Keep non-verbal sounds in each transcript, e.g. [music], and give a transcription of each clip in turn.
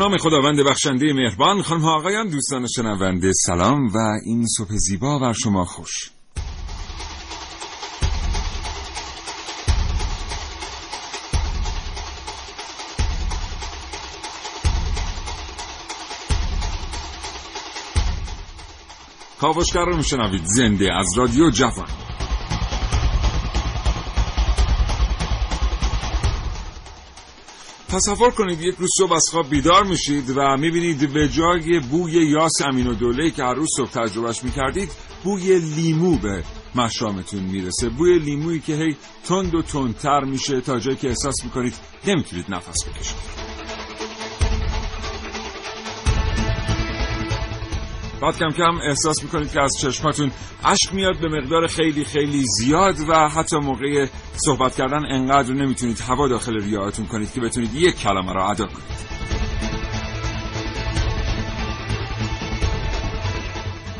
نام خداوند بخشنده مهربان. خانم آقایان دوستان شنونده سلام و این صبح زیبا بر شما خوش. کاوشگر رو میشنوید. زنده از رادیو جوان. تصور کنید یک روز صبح از خواب بیدار میشید و می‌بینید به جای بوی یاس امین و دوله که هر روز صبح تجربهش می‌کردید بوی لیمو به مشامتون می‌رسه. بوی لیمویی که هی تند و تندتر میشه تا جایی که احساس می‌کنید نمی‌تونید نفس بکشید. بعد کم کم احساس می‌کنید که از چشماتون اشک میاد به مقدار خیلی خیلی زیاد و حتی موقع صحبت کردن انقدر نمی‌تونید هوا داخل ریاهتون کنید که بتونید یک کلمه را ادا کنید.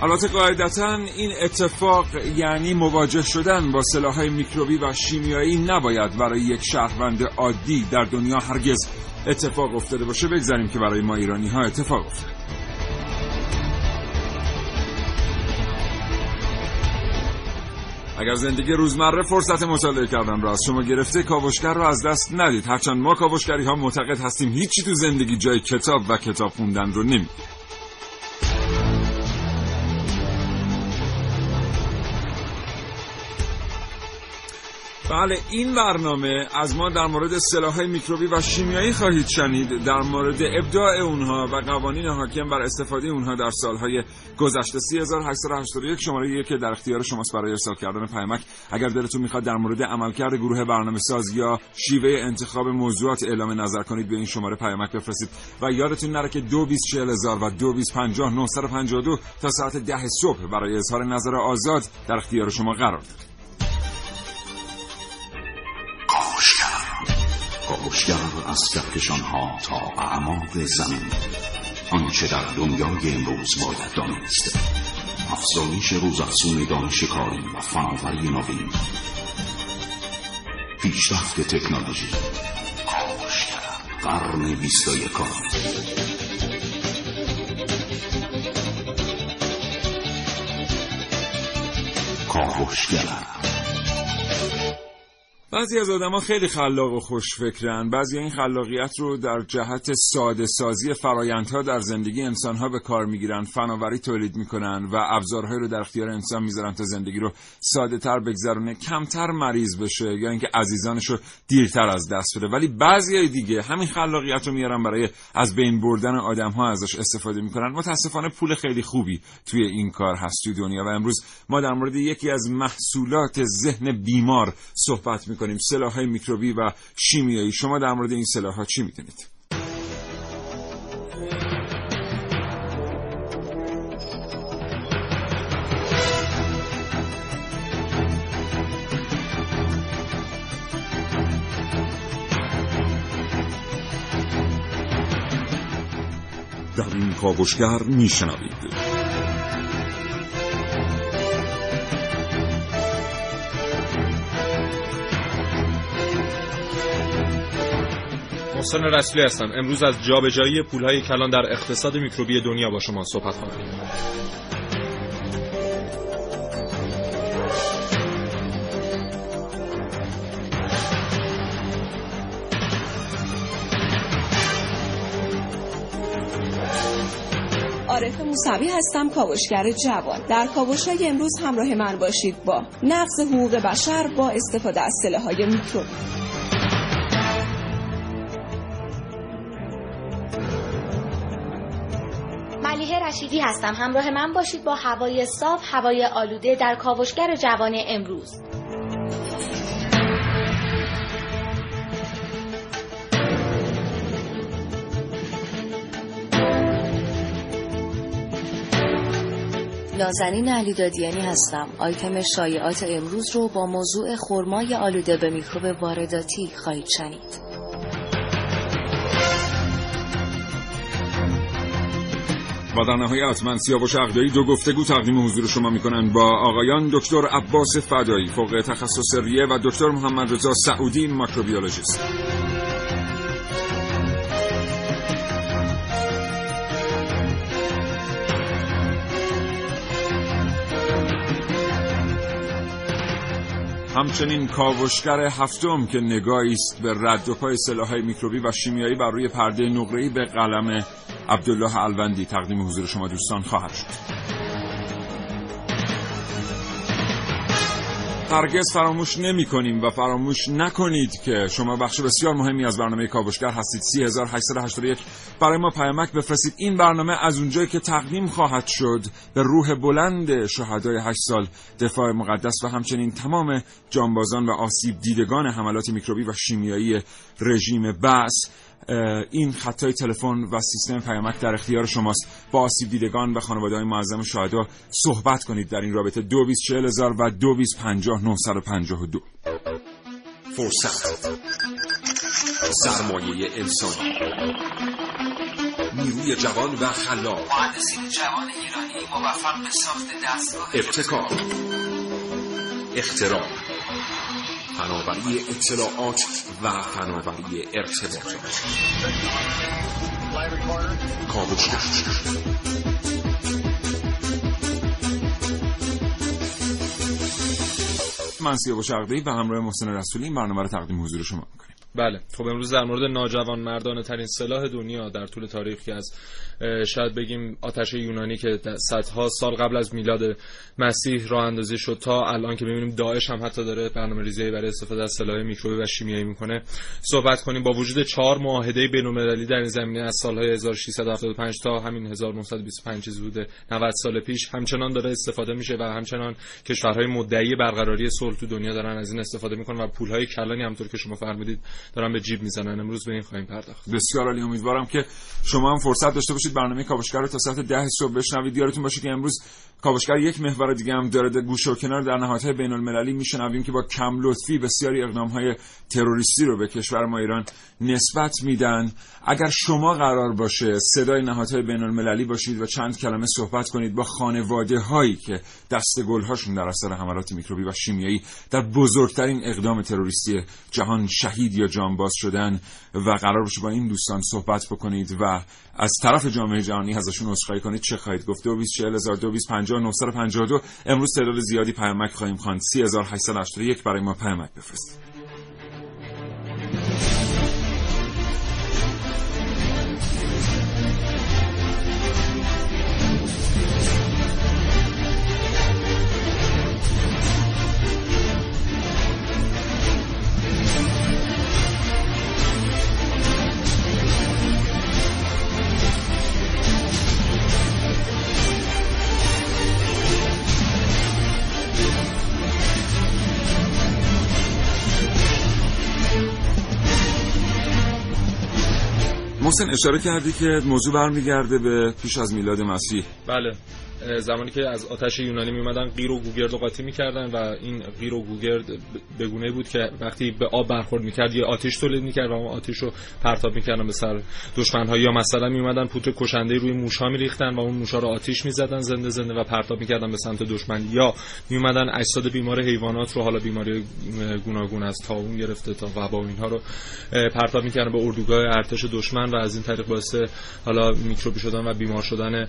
البته قاعدتا این اتفاق یعنی مواجه شدن با سلاحهای میکروبی و شیمیایی نباید برای یک شهروند عادی در دنیا هرگز اتفاق افتاده باشه. بگذاریم که برای ما ایرانی ها اتفاق افتاده. اگر زندگی روزمره فرصت مطالعه کردن را از شما گرفته کاوشگر را از دست ندید. هرچند ما کاوشگری ها معتقد هستیم هیچی تو زندگی جای کتاب و کتاب خوندن رو نمیده بله این برنامه از ما در مورد سلاحهای میکروبی و شیمیایی خواهید شنید. در مورد ابداع اونها و قوانین حاکم بر استفاده اونها در سالهای گذشته. 3881 شماره که در اختیار شماست برای ارسال کردن پیامک. اگر دلتون می‌خواد در مورد عملکرد گروه برنامه ساز یا شیوه انتخاب موضوعات اعلام نظر کنید به این شماره پیامک بفرستید. و یادتون نره که 224000 و 2250 تا ساعت 10 صبح برای اظهار نظر آزاد در اختیار شما قرار داره کاوشگر از کهکشان ها تا اعماق زمین. آنچه در دنیای امروز باید دانست. افزایش روزافزون دانش کاری و فناوری نوین. پیشرفت تکنولوژی. کاوشگر قرن بیست و یکم کاوشگر بعضی از آدما خیلی خلاق و خوشفکرن. بعضی این خلاقیت رو در جهت ساده سازی فرایندها در زندگی انسانها به کار می‌گیرن فناوری تولید می‌کنن و ابزارهایی رو در اختیار انسان می‌ذارن تا زندگی رو ساده تر بگذرونه کمتر مریض بشه یا اینکه عزیزانش رو دیرتر از دست بده. ولی بعضی دیگه همین خلاقیت رو میارن برای از بین بردن آدم ها ازش استفاده می‌کنن. متاسفانه پول خیلی خوبی توی این کار هست توی دنیا. و امروز ما در مورد یکی از محصولات ذهن بیمار صحبت می‌کنیم. کنیم سلاح های میکروبی و شیمیایی. شما در مورد این سلاح ها چی می‌دونید؟ در این کاوشگر میشنوید. محسن رسولی هستم. امروز از جابجایی پولهای کلان در اقتصاد میکروبی دنیا با شما صحبت خواهم عارف موسوی هستم کاوشگر جوان. در کاوش های امروز همراه من باشید با نقض حقوق بشر با استفاده از سلاح های میکروبی. رشیدی هستم. همراه من باشید با هوای صاف هوای آلوده در کاوشگر جوان امروز. نازنین علی دادیانی هستم. آیتم شایعات امروز رو با موضوع خرمای آلوده به میکروب وارداتی خواهید شنید. و در نهایت من سیاوش عقدایی دو گفتگو تقدیم حضور شما می‌کنن با آقایان دکتر عباس فدایی فوق تخصص ریه و دکتر محمد رضا سعودی ماکروبیولوژیست. همچنین کاوشگر هفتم که نگاهی است به رد و پای سلاح‌های میکروبی و شیمیایی بر روی پرده نقره‌ای به قلم عبدالله الوندی تقدیم حضور شما دوستان خواهد شد. هرگز فراموش نمی کنیم و فراموش نکنید که شما بخش بسیار مهمی از برنامه کاوشگر هستید. 3881 برای ما پیامک بفرستید. این برنامه از اونجایی که تقدیم خواهد شد به روح بلند شهدای 8 سال دفاع مقدس و همچنین تمام جانبازان و آسیب دیدگان حملات میکروبی و شیمیایی رژیم بس. این خطای تلفن و سیستم پیامک در اختیار شماست. با آسیب دیدگان و خانواده های معظم شهدا صحبت کنید در این رابطه. دو هزار و دو دو. فرصت. سرمایه انسان. نیروی جوان و خلاق. مهندسین جوان ایرانی موفق به ساخت دستگاه ابتکار. اختراع فناوری اطلاعات و فناوری ارتباطات کاوشگر من سیاوش عقده‌ای و همراه محسن رسولی برنامه رو تقدیم حضور شما می‌کنیم. بله. خب امروز در مورد ناجوان مردانه ترین سلاح دنیا در طول تاریخ که از شاید بگیم آتش یونانی که صدها سال قبل از میلاد مسیح راه اندازی شد تا الان که ببینیم داعش هم حتی داره برنامه ریزی برای استفاده از سلاح میکروبی و شیمیایی می‌کنه. صحبت کنیم با وجود چهار معاهده بین‌المللی در این زمینه از سالهای 1675 تا همین 1925 چیز بوده. 90 سال پیش همچنان داره استفاده میشه و همچنان کشورهای مدعی برقراری صلح تو دنیا دارن از این استفاده می‌کنن و پولهای کلانی همطور که شما فرمودید دارن به جیب می‌زنن. امروز به این خواهیم پرداخت. بسیار عالی. امیدوارم که شما هم فرصت داشته باشید برنامه کاوشگر رو تا ساعت ده صبح بشنوید. یادتون باشه که امروز کاوشگر یک محور دیگه هم داره. گوش و کنار در نهادهای بین المللی میشنویم که با کم لطفی بسیاری اقدام های تروریستی رو به کشور ما ایران نسبت میدن. اگر شما قرار باشه صدای نهادهای بین المللی باشید و چند کلمه صحبت کنید با خانواده هایی که دست گل هاشون در اثر حملات میکروبی و شیمیایی در بزرگترین اقدام تروریستی جهان شهید یا جانباز شدن و قرار باشه با این دوستان صحبت بکنید و از طرف جامعه جهانی ازشون عذرخواهی کنید چه خواهید گفت؟ 224000 امروز تعداد زیادی پیامک خواهیم خواند. 3881 برای ما پیامک بفرستید. محسن اشاره کردی که موضوع برمیگرده به پیش از میلاد مسیح. بله. زمانی که از آتش یونانی می اومدن غیر و گوگرد و قاطی می‌کردن و این غیر و گوگرد بگونه بود که وقتی به آب برخورد می‌کرد یه آتش تولید می‌کرد و اون آتش رو پرتاب می‌کردن به سر دشمن ها یا مثلا می اومدن پودر کشنده روی موشا میریختن و اون موشا رو آتش می‌زدن زنده زنده و پرتاب می‌کردن به سمت دشمن. یا می اومدن اجساد بیمار حیوانات رو حالا بیماری گوناگون از تاون گرفته تا وبا اینها رو پرتاب می‌کردن به اردوگاه ارتش دشمن و از این طریق باعث حالا میکروبی شدن و بیمار شدن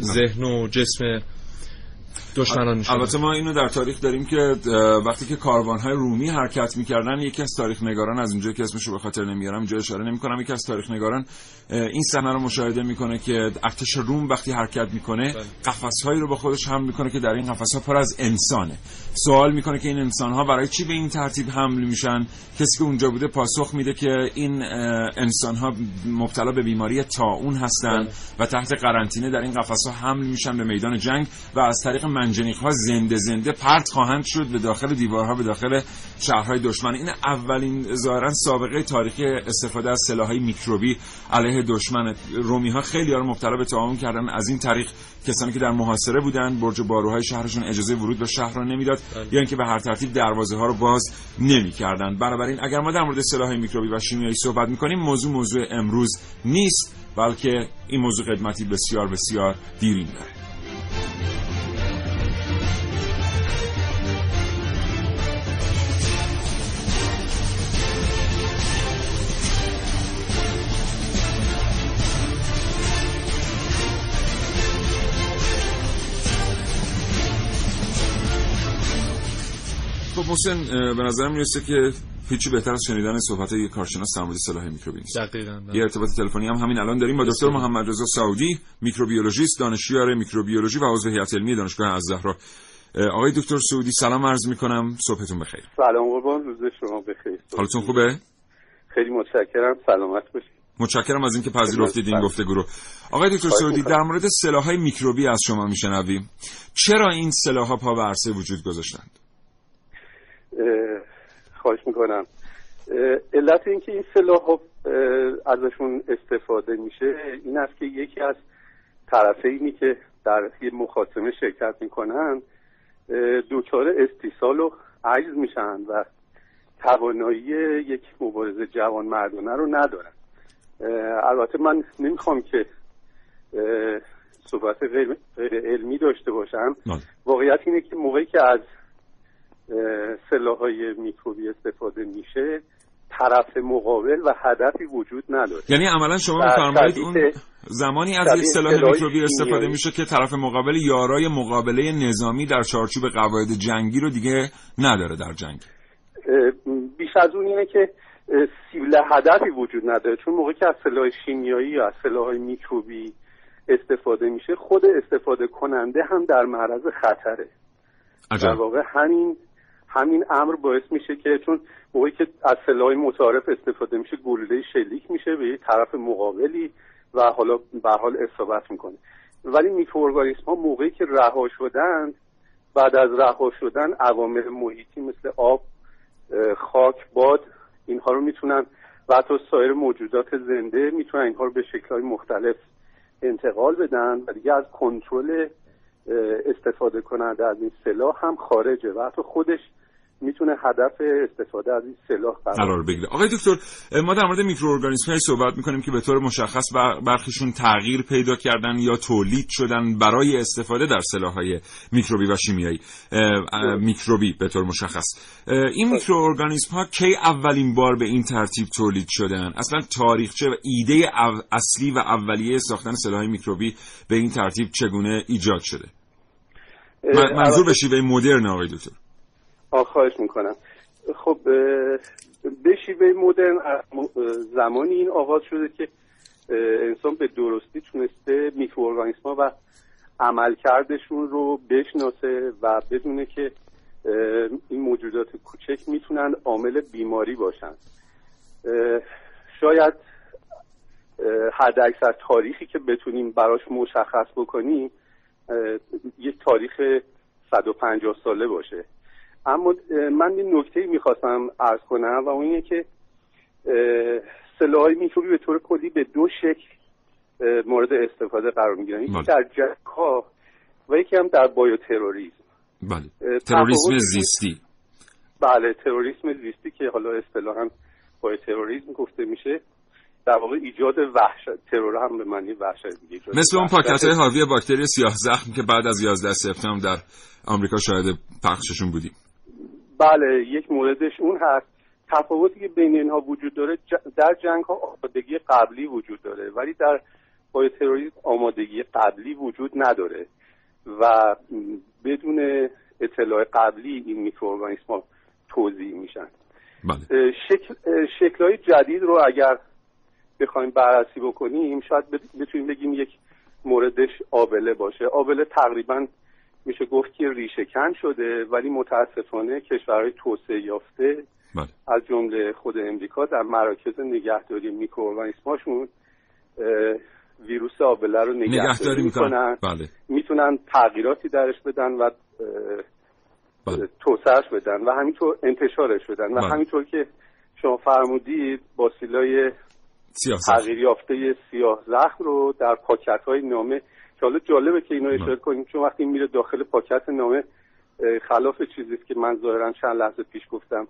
ذهن و اسم دشمنان البته ما اینو در تاریخ داریم که وقتی که های رومی حرکت می‌کردن یکی از تاریخ نگاران از اونجایی که اسمشو به خاطر نمیارم جای اشاره نمی‌کنم یکی از تاریخ نگاران این صحنه رو مشاهده می‌کنه که ارتش روم وقتی حرکت می‌کنه بله. قفسهایی رو با خودش حمل می‌کنه که در این قفسها پر از انسانه سوال می‌کنه که این انسان ها برای چی به این ترتیب حمل میشن کسی که اونجا بوده پاسخ میده که این انسان ها مبتلا به بیماری تاون هستند بله. و تحت قرنطینه در این قفسها حمل میشن به میدان جنگ و از طریق منجنیق ها زنده زنده پرت خواهند شد به داخل دیوارها به داخل شهرهای دشمن. این اولین ظاهرا سابقه تاریخی استفاده از سلاحهای میکروبی علیه دشمن. رومی ها خیلی ها رو مبتلا به تعاون کردن. از این طریق کسانی که در محاصره بودن برج باروهای شهرشون اجازه ورود به شهر را نمی‌داد یا اینکه به هر ترتیب دروازه ها رو باز نمی‌کردند بنابراین اگر ما در مورد سلاح میکروبی و شیمیایی صحبت می‌کنیم موضوع موضوع امروز نیست بلکه این موضوع خدمتی بسیار بسیار دیرین داره خب محسن اه، به نظرم می‌رسه که هیچی بهتر از شنیدن صحبت یک کارشناس در مورد سلاح میکروبی نیست دقیقاً. یه ارتباط تلفنی هم همین الان داریم با دکتر محمد رضا سعودی میکروبیولوژیست دانشیار میکروبیولوژی و عضو هیئت علمی دانشگاه الزهرا اه، آقای دکتر سعودی سلام عرض می‌کنم. صبحتون بخیر. سلام قربان روز شما بخیر. حالتون خوبه؟ خیلی متشکرم سلامت باشید. متشکرم از اینکه پذیرفتید این. گفتگو رو. آقای دکتر سعودی. در مورد سلاح‌های میکروبی از شما میشنویم. چرا این سلاح‌ها پا به عرصه وجود گذاشتند؟ خواهش می‌کنم. علت اینکه این سلاح ازشون استفاده میشه این است که یکی از طرفینی که در یه مخاصمه شرکت می‌کنن دوچار استیصال و عجز میشن و توانایی یک مبارزه جوان مردانه رو ندارن. البته من نمی‌خوام که صحبت غیر, غیر علمی داشته باشم. بله. واقعیت اینه که موقعی که از سلاح های میکروبی استفاده میشه طرف مقابل و هدفی وجود نداره. یعنی عملا شما در میفرمایید اون زمانی از یک سلاح میکروبی استفاده. میشه که طرف مقابل یارای مقابله نظامی در چارچوب قواعد جنگی رو دیگه نداره در جنگ. بیش از اون اینه که سیبل هدفی وجود نداره. چون موقعی که از سلاح شیمیایی یا از سلاح میکروبی استفاده میشه خود استفاده کننده هم در معرض خطره. در عجب واقع همین همین امر باعث میشه که چون موقعی که از سلاح متعارف استفاده میشه گلوله شلیک میشه به یه طرف مقابلی و حالا به حال اصابت می‌کنه. ولی میکروارگانیسم ها موقعی که رها شدن بعد از رها شدن عوامل محیطی مثل آب خاک باد اینها رو می‌تونن و حتی سایر موجودات زنده می‌تونن اینها رو به شکلهای مختلف انتقال بدن و دیگه از کنترل استفاده کننده از این سلاح هم خارجه و حتی خودش می‌تونه هدف استفاده از این سلاح قرار بگیره. آقای دکتر ما در مورد میکروارگانیسم های صحبت می‌کنیم که به طور مشخص بر- برخیشون تغییر پیدا کردن یا تولید شدن برای استفاده در سلاح های میکروبی و شیمیایی. میکروبی به طور مشخص. این میکروارگانیسم ها کی اولین بار به این ترتیب تولید شدن؟ اصلا تاریخچه و ایده اصلی و اولیه ساختن سلاح های میکروبی به این ترتیب چگونه ایجاد شده؟ منظور به شیوه مدرن آقای دکتر. خواهش می‌کنم. خب به شیوه مدرن زمانی این آغاز شده که انسان به درستی تونسته میکروارگانیسم و عملکردشون رو بشناسه و بدونه که این موجودات کوچک می‌تونن عامل بیماری باشن. شاید حد اکثر تاریخی که بتونیم براش مشخص بکنیم یک تاریخ 150 ساله باشه. اما من یه نکته می‌خواستم عرض کنم و اون اینه که سلاحهای میکروبی به طور کلی به دو شکل مورد استفاده قرار می‌گیرن. یکی بله. در ها و یکی هم در بایوتروریسم. بله. تروریسم زیستی. بله تروریسم زیستی که حالا اصطلاحا بایوتروریسم گفته میشه در واقع ایجاد وحشت ترور هم به معنی وحشت دیگه مثل اون. پاکت های حاوی باکتری سیاه زخم که بعد از 11 سپتامبر در آمریکا شاهد پخششون بودیم. بله یک موردش اون هست. تفاوتی که بین اینها وجود داره در جنگ ها آمادگی قبلی وجود داره ولی در پای تروریسم آمادگی قبلی وجود نداره. و بدون اطلاع قبلی این میکروارگانیسم ها توضیح میشن. بله. شکل شکلهای جدید رو اگر بخوایم بررسی بکنیم شاید بت- بتونیم بگیم یک موردش آبله باشه. آبله تقریبا میشه گفت که ریشه کن شده ولی متاسفانه کشورهای توسعه یافته بله از جمله خود امریکا در مراکز نگهداری میکروارگانیسماشون اه، ویروس آبله رو نگهداری می‌کنن بله. می‌تونن تغییراتی درش بدن و بله. توسعهش بدن و همینطور انتشارش بدن و بله. همینطور که شما فرمودید باسیلای. تغییر یافته سیاه زخم رو در پاکت های نامه که حالا جالبه که اینو اشاره کنیم چون وقتی میره داخل پاکت نامه خلاف چیزی که من ظاهرا چند لحظه پیش گفتم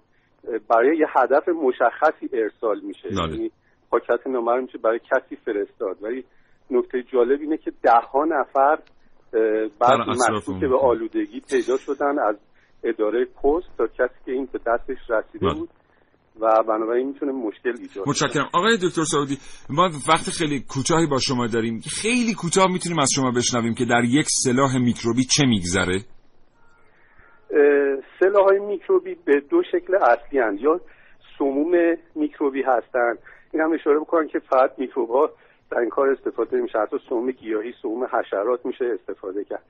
برای یه هدف مشخصی ارسال میشه بله. یعنی پاکت نامه رو میشه برای کسی فرستاد ولی نکته جالب اینه که ده ها نفر بعد مشکوک اون. به آلودگی پیدا شدن از اداره پست تا کسی که این به دستش رسیده بله. بود و بنابراین می‌تونه مشکل ایجاد کنه. متشکرم. آقای دکتر سعودی ما وقت خیلی کوتاهی با شما داریم. خیلی کوتاه می‌تونیم از شما بشنویم که در یک سلاح میکروبی چه میگذره؟ سلاح های میکروبی به دو شکل اصلی هستند. یا سموم میکروبی هستند. این هم اشاره بکنم که فقط میکروب ها در این کار استفاده میشه حتی سموم گیاهی سموم حشرات میشه استفاده کرد.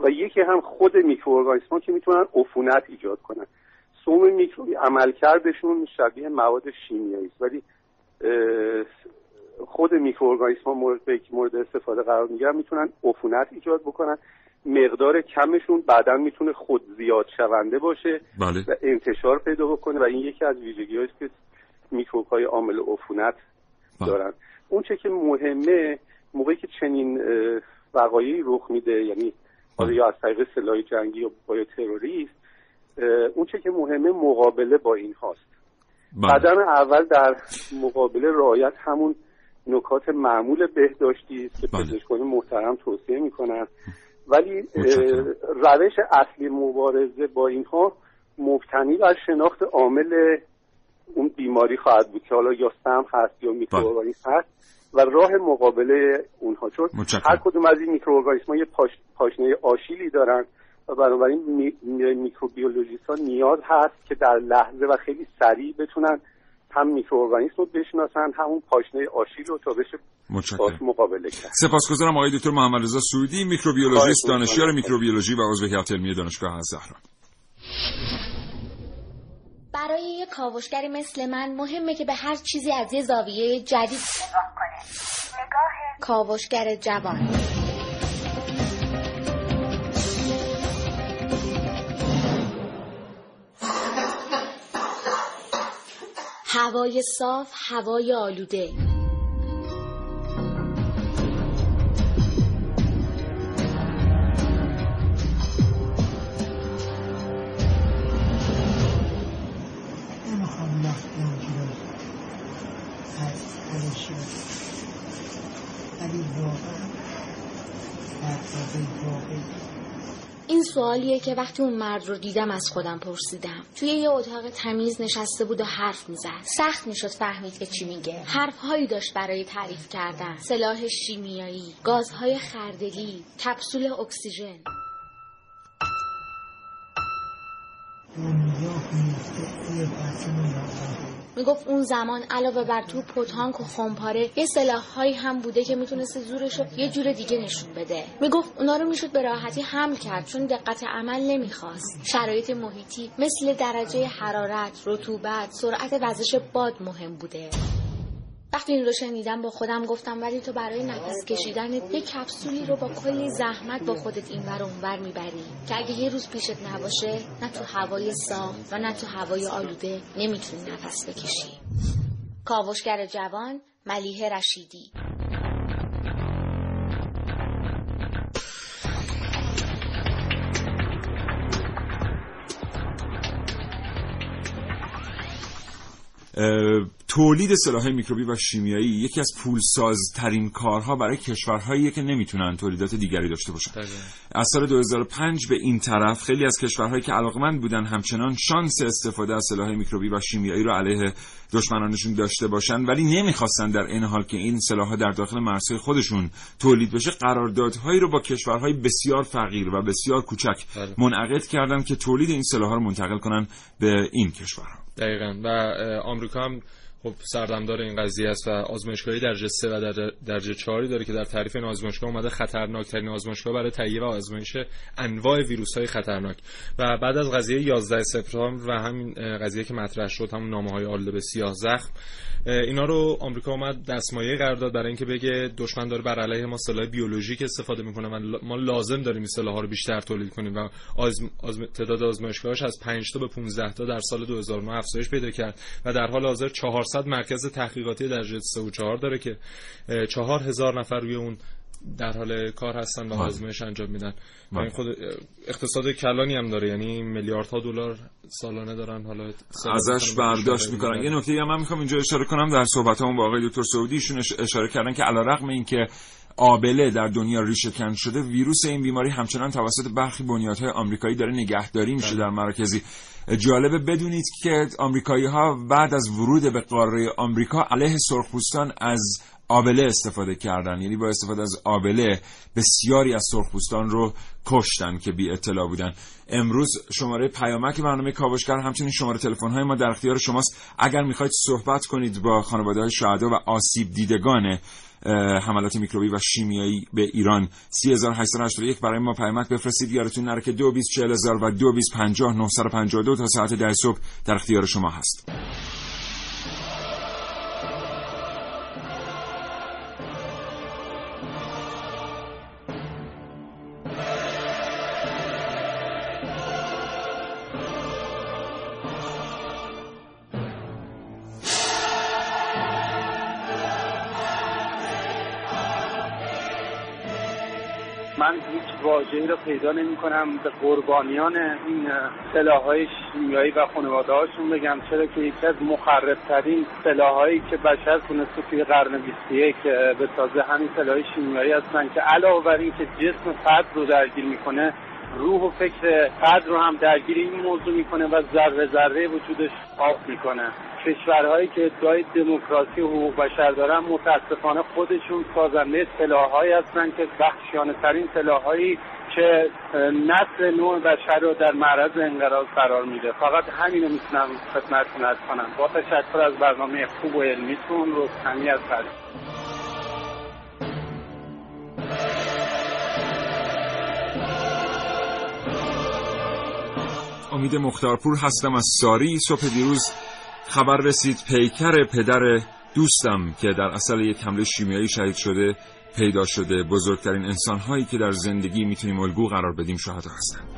و یکی هم خود میکروارگانیسم که می‌تونن عفونت ایجاد کنن. سموم میکروبی عملکردشون شبیه مواد شیمیایی است ولی خود میکروارگانیسم ها مورد, مورد استفاده قرار می‌گیرن می‌تونن عفونت ایجاد بکنن مقدار کمشون بعدا می‌تونه خود زیاد شونده باشه بله و انتشار پیدا بکنه و این یکی از ویژگی است که میکروب های عامل عفونت بله. دارن اون چه که مهمه موقعی که چنین وقایعی رخ میده یعنی حالا بله. یا از طریق سلاح جنگی یا با تروریست اه، اون چه که مهمه مقابله با این هاست بله. قدم اول در مقابله رعایت همون نکات معمول بهداشتی است که بله. پزشکان محترم توصیه می‌کنن ولی. روش اصلی مبارزه با اینها مبتنی بر شناخت عامل اون بیماری خواهد بود که حالا یا سم هست یا میکروارگانیسم هست و راه مقابله اونها چون متشکرم. هر کدوم از این میکروارگانیسم یه پاش... پاشنه آشیلی دارن و بنابراین می... می... میکروبیولوژیست ها نیاز هست که در لحظه و خیلی سریع بتونن هم میکروارگانیسم رو بشناسن همون پاشنه آشیل رو تا بشه باش مقابله کرد. سپاسگزارم آقای دکتر محمد رضا سعودی میکروبیولوژیست. دانشیار میکروبیولوژی و عضو هیئت علمی دانشگاه الزهرا برای یک کاوشگری مثل من مهمه که به هر چیزی از یه زاویه جدید نگاه کنه. نگاه کاوشگر جوان. هوای صاف هوای آلوده. سوالیه که وقتی اون مرد رو دیدم از خودم پرسیدم. توی یه اتاق تمیز نشسته بود و حرف می‌زد. سخت می‌شد فهمید که چی میگه. حرفهایی داشت برای تعریف کردن. سلاح شیمیایی گازهای خردلی کپسول اکسیژن. دنیا می‌گفت اون زمان علاوه بر توپ و تانک و خمپاره یه سلاحهایی هم بوده که می‌تونست زورش رو یه جور دیگه نشون بده. می‌گفت اونا رو می‌شد به راحتی حمل کرد چون دقت عمل نمی‌خواست. شرایط محیطی مثل درجه حرارت رطوبت سرعت وزش باد مهم بوده. وقتی این رو شنیدم با خودم گفتم ولی تو برای نفس کشیدن یه کپسولی رو با کلی زحمت با خودت این ور اونور می‌بری که اگه یه روز پیشت نباشه نه تو هوای صاف و نه تو هوای آلوده نمی‌تونی نفس بکشی. کاوشگر جوان ملیه رشیدی. تولید سلاح میکروبی و شیمیایی یکی از پولسازترین کارها برای کشورهایی که نمی‌تونن تولیدات دیگری داشته باشن. از سال 2005 به این طرف خیلی از کشورهایی که علاقمند بودن همچنان شانس استفاده از سلاح میکروبی و شیمیایی رو علیه دشمنانشون داشته باشن ولی نمی‌خواستن در این حال که این سلاحها در داخل مرزهای خودشون تولید بشه قراردادهایی رو با کشورهای بسیار فقیر و بسیار کوچک بله. منعقد کردن که تولید این سلاحها رو منتقل کنن به این کشورها. دقیقا. و آمریکا هم خب سردمدار این قضیه است و آزمایشگاهی درجه 3 و درجه, درجه 4 داره که در تعریف این آزمایشگاه اومده خطرناکترین آزمایشگاه برای تهیه و آزمایش انواع ویروس های خطرناک. و بعد از قضیه 11 سپتامبر و همین قضیه که مطرح شد همون نامه های آلوده به سیاه زخم اینا رو آمریکا اومد دستمایه قرار داد برای اینکه بگه دشمن داره بر علیه ما سلاح بیولوژیک استفاده می‌کنه و ما لازم داریم این سلاح رو بیشتر تولید کنیم و آزم... آزم... تعداد آزمایشگاهاش از 5 تا به 15 تا در سال 2009 افزایش پیدا کرد و در حال حاضر 400 مرکز تحقیقاتی در 3 و 4 داره که 4000 نفر روی اون در حال کار هستن و آزمایش انجام میدن. و این خود اقتصاد کلانی هم داره یعنی میلیاردها دلار سالانه دارن حالا ازش برداشت می‌کنن. یه نکته هم من می‌خوام اینجا اشاره کنم در صحبتامون با آقای دکتر سعودی ایشون اشاره کردن که علیرغم اینکه آبله در دنیا ریشه کن شده ویروس این بیماری همچنان توسط برخی بنیادهای آمریکایی داره نگهداری میشه در مراکزی. جالبه بدونید که آمریکایی ها بعد از ورود به قاره آمریکا علیه سرخپوستان از آبله استفاده کردن. یعنی با استفاده از آبله بسیاری از سرخپوستان رو کشتن که بی اطلاع بودن. امروز شماره پیامک برنامه کاوشگر همچنین شماره تلفن های ما در اختیار شماست. اگر می‌خواید صحبت کنید با خانواده های شهدا و آسیب دیدگان حملات میکروبی و شیمیایی به ایران. 3881 برای ما پیامک بفرستید. یادتون نره که 224000 و 2250 تا ساعت 10 صبح در اختیار شما هست. من هیچ واژه‌ای رو پیدا نمی کنم به قربانیان این سلاح‌های شیمیایی و خانواده هاشون بگم. چرا که یکی از مخربترین سلاح‌هایی که بشر تونسته توی قرن 21 بسازه همین سلاح‌های شیمیایی هستن که علاوه بر اینکه جسم فرد رو درگیر می‌کنه روح و فکر فرد رو هم درگیر این موضوع می‌کنه و ذره ذره وجودش آب می‌کنه. کشورهایی که ادعای دموکراسی و حقوق بشر دارن متاسفانه خودشون سازنده سلاحهایی هستن که بخشیانه ترین سلاحهایی که نسل نوع بشر رو در معرض انقراض قرار میده. فقط همین رو می‌تونم خدمتتون ارز کنم. با تشکر از برنامه خوب و علمیتون رستمی از فرید امید مختارپور هستم از ساری. صبح دیروز خبر رسید پیکر پدر دوستم که در اصل یک حمله شیمیایی شهید شده پیدا شده. بزرگترین انسانهایی که در زندگی می‌تونیم الگو قرار بدیم شهدا هستند.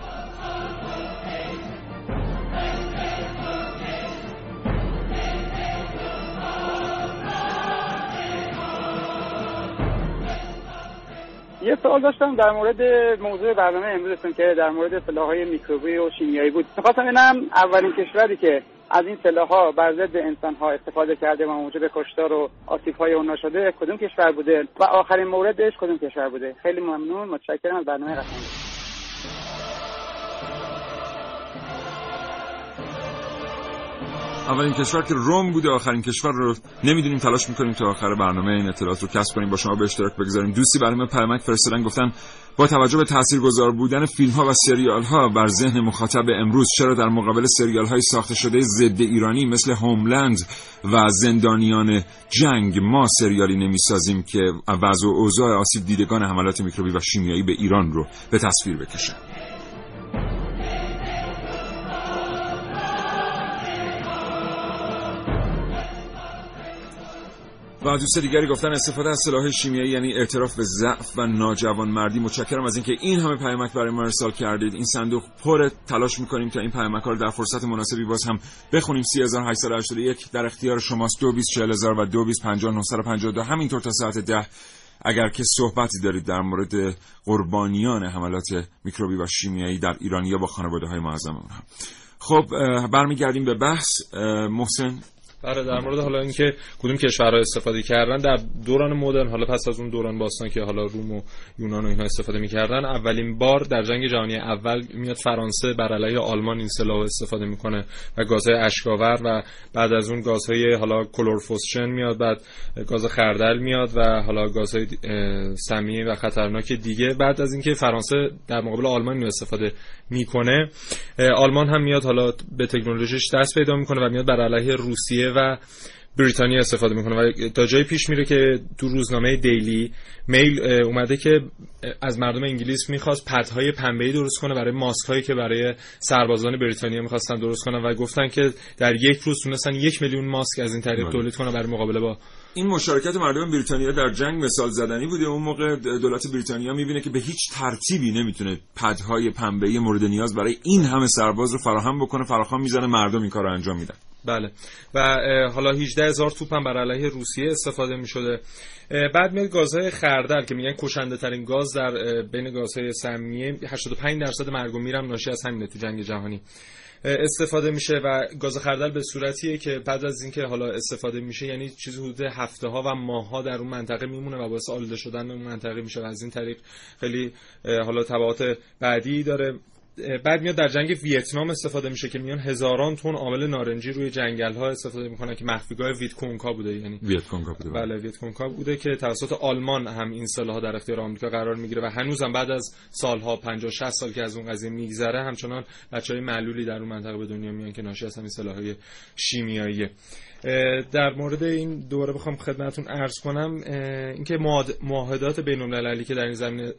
یه سوال داشتم در مورد موضوع برنامه امروزتون که در مورد سلاح‌های میکروبی و شیمیایی بود. می‌خواستم ببینم اولین کشوری که از این سلاح‌ها بر ضد انسان‌ها استفاده کرده و موجب کشتار و آسیب‌های اونا شده کدوم کشور بوده؟ و آخرین موردش کدوم کشور بوده؟ خیلی ممنون. متشکرم از برنامه قشنگ. اولین کشور که روم بوده آخرین کشور رو نمی‌دونیم تلاش می‌کنیم تا آخر برنامه این اطلاعات رو کسب کنیم. با شما به اشتراک بگذاریم. دوستی برای من پیامک فرستادن گفتن با توجه به تاثیرگذار بودن فیلم ها و سریال ها بر ذهن مخاطب امروز چرا در مقابل سریال های ساخته شده ضد ایرانی مثل هوملند و زندانیان جنگ ما سریالی نمی‌سازیم که وضع و اوضاع آسیب دیدگان حملات میکروبی و شیمیایی به ایران رو به تصویر بکشه و دوست دیگری گفتن استفاده از سلاح شیمیایی یعنی اعتراف به ضعف و ناجوانمردی. متشکرم از اینکه این همه پیامک برای ما ارسال کردید. این صندوق پر تلاش می‌کنیم تا این پیامک ها رو در فرصت مناسبی باز هم بخونیم. 3881 در اختیار شماست. 224000 و 225952 همینطور تا ساعت ده. اگر که صحبتی دارید در مورد قربانیان حملات میکروبی و شیمیایی در ایران یا با خانواده های معظم اونها. خب برمیگردیم به بحث. محسن بله در مورد حالا اینکه کدوم کشورها استفاده کردن در دوران مدرن حالا پس از اون دوران باستان که حالا روم و یونان و اینها استفاده می‌کردن اولین بار در جنگ جهانی اول میاد فرانسه بر علیه آلمان این سلاح استفاده می‌کنه و گازهای اشکاور و بعد از اون گازهای حالا کلورفوسچن میاد بعد گاز خردل میاد و حالا گازهای سمی و خطرناک دیگه. بعد از اینکه فرانسه در مقابل آلمان استفاده می‌کنه آلمان هم میاد حالا به تکنولوژیش دست پیدا می‌کنه و میاد بر علیه روسیه و بریتانیا استفاده می‌کنه و تا جایی پیش میره که تو روزنامه دیلی میل اومده که از مردم انگلیس می‌خواست پدهای پنبه‌ای درست کنه برای ماسک هایی که برای سربازان بریتانیا می‌خواستن درست کنن و گفتن که در یک روز تونستن یک میلیون ماسک از این طریق بله. تولید کنه برای مقابله با این مشارکت مردم بریتانیا در جنگ مثال زدنی بوده. اون موقع دولت بریتانیا می‌بینه که به هیچ ترتیبی نمی‌تونه پدهای پنبه‌ای مورد نیاز برای این همه سرباز رو فراهم بکنه. فراخوان می‌زنه مردم این کار رو انجام میدن. بله. و حالا 18 هزار توپ هم بر علیه روسیه استفاده می شده بعد میاد گازهای خردل که میگن کشنده ترین گاز در بین گازهای سمیه 85 درصد مرگ و میرم ناشی از همینه تو جنگ جهانی. استفاده میشه و گاز خردل به صورتیه که بعد از اینکه حالا استفاده میشه یعنی چیزی حدود هفته ها و ماه ها در اون منطقه میمونه و باعث آلوده شدن اون منطقه میشه و از این طریق خیلی حالا تبعات بعدی داره. بعد میاد در جنگ ویتنام استفاده میشه که میان هزاران تن عامل نارنجی روی جنگل ها استفاده می‌کنن که مخفیگاه ویتکونکا بوده یعنی ویتکونگا بوده. بله ویتکونگا بوده که توسط آلمان هم این سلاح در اختیار آمریکا قرار می‌گیره و هنوزم بعد از سالها 50 60 سال که از اون قضیه میگذره همچنان بچهای معلولی در اون منطقه به دنیا میان که ناشی از همین سلاحهای شیمیاییه اه، در مورد این دوره بخوام خدمتتون عرض کنم اینکه معاهدات بین المللی که در این زمینه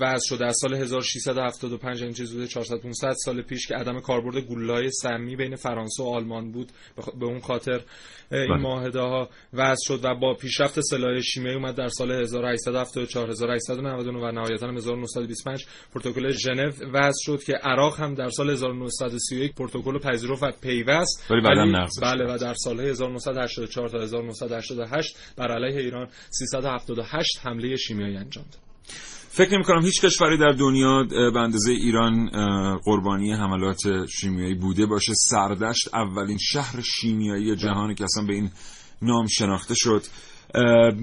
وضع شده. از سال 1675 این چیز بوده 400 500 سال پیش که عدم کاربرد گلوله‌های سمی بین فرانسه و آلمان بود. به اون خاطر این بله. معاهده ها وضع شد و با پیشرفت سلاح شیمیایی اومد در سال 1874 1899 و نهایتا هم 1925 پروتکل ژنو وضع شد که عراق هم در سال 1931 پروتکل رو پذیرفت و پیوست. ولی بله و در سال 1984 تا 1988 بر علیه ایران 378 حمله شیمیایی انجام داد. فکر نمی کنم هیچ کشوری در دنیا به اندازه ایران قربانی حملات شیمیایی بوده باشه. سردشت اولین شهر شیمیایی جهانی که اصلا به این نام شناخته شد.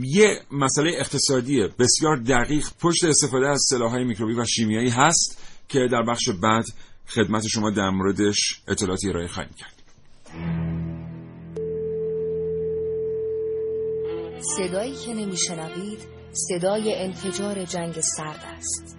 یه مسئله اقتصادیه. بسیار دقیق پشت استفاده از سلاحهای میکروبی و شیمیایی هست که در بخش بعد خدمت شما در موردش اطلاعاتی ارائه خواهیم کرد. صدایی که نمیشنوید صدای انفجار جنگ سرد است.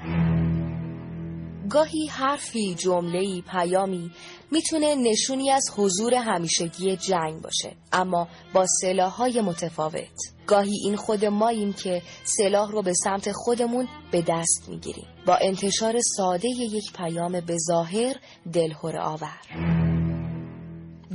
گاهی حرفی جمله‌ای پیامی می‌تونه نشونی از حضور همیشگی جنگ باشه اما با سلاح‌های متفاوت. گاهی این خود ماییم که سلاح رو به سمت خودمون به دست می‌گیریم. با انتشار ساده یک پیام به ظاهر دلهره آور.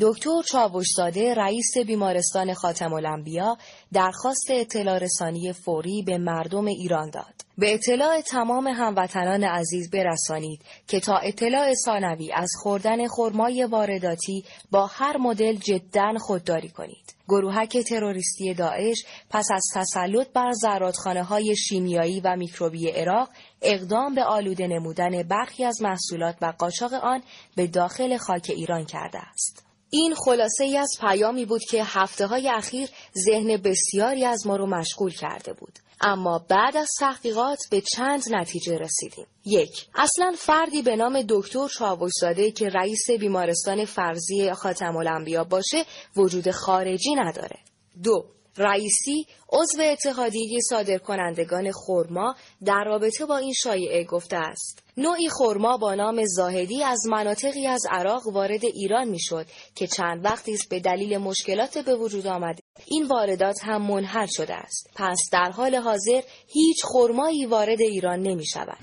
دکتر چاوشزاده رئیس بیمارستان خاتم الانبیا درخواست اطلاع رسانی فوری به مردم ایران داد. به اطلاع تمام هموطنان عزیز برسانید که تا اطلاع ثانوی از خوردن خرمای وارداتی با هر مدل جدا خودداری کنید. گروهک تروریستی داعش پس از تسلط بر زرادخانه های شیمیایی و میکروبی عراق اقدام به آلوده نمودن برخی از محصولات و قاچاق آن به داخل خاک ایران کرده است. این خلاصه ای از پیامی بود که هفته های اخیر ذهن بسیاری از ما رو مشغول کرده بود. اما بعد از تحقیقات به چند نتیجه رسیدیم. یک، اصلا فردی به نام دکتر چاوشزاده که رئیس بیمارستان فرضی خاتم الانبیا باشه وجود خارجی نداره. دو، رئیسی عضو اتحادیه صادرکنندگان خرما در رابطه با این شایعه گفته است نوعی خرما با نام زاهدی از مناطقی از عراق وارد ایران می‌شد که چند وقتی است به دلیل مشکلات به وجود آمده. این واردات هم منحل شده است. پس در حال حاضر هیچ خرمایی وارد ایران نمی شود